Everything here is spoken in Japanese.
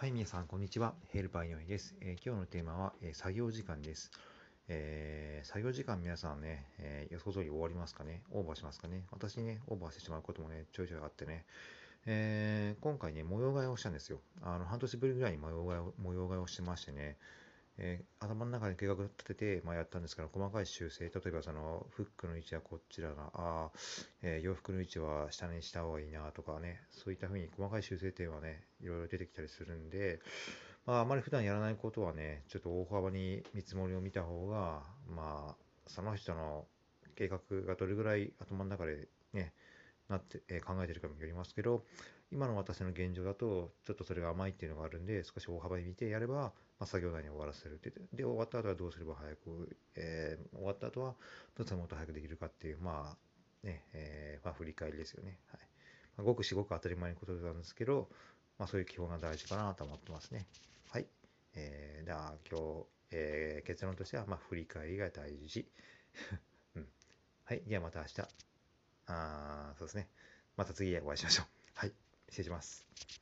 はい、皆さん、こんにちは。ヘルパー井上です。えー、今日のテーマは、えー、作業時間です。えー、作業時間皆さんね、え予想通り終わりますかね？オーバーしますかね？私ね、オーバーしてしまうこともね、ちょいちょいあってね、え今回ね、模様替えをしたんですよ。あの、半年ぶりぐらいに模様替えを模様替えをしてましてね、えー、頭の中で計画立てて、まあ、やったんですけど、細かい修正、例えばそのフックの位置はこちらが、あえー、洋服の位置は下にした方がいいなとかね、そういったふうに細かい修正点はね、いろいろ出てきたりするんで、まあ、あまり普段やらないことはね、ちょっと大幅に見積もりを見た方が、まあ、その人の計画がどれぐらい頭の中でね、なって、え、考えてるかによりますけど、今の私の現状だと、ちょっとそれが甘いっていうのがあるんで、少し大幅に見てやれば、まあ、作業内に終わらせるで。で、終わった後はどうすれば早く、えー、終わった後はどうすればもっと早くできるかっていう、まあ、ね、えー、まあ、振り返りですよね。はい。まあ、ごくしごく当たり前のことなんですけど、まあ、そういう基本が大事かなと思ってますね。はい。えー、では、今日、えー、結論としては、まあ、振り返りが大事。うん。はい。ではまた明日。あそうですね。また次へお会いしましょう。はい。失礼します。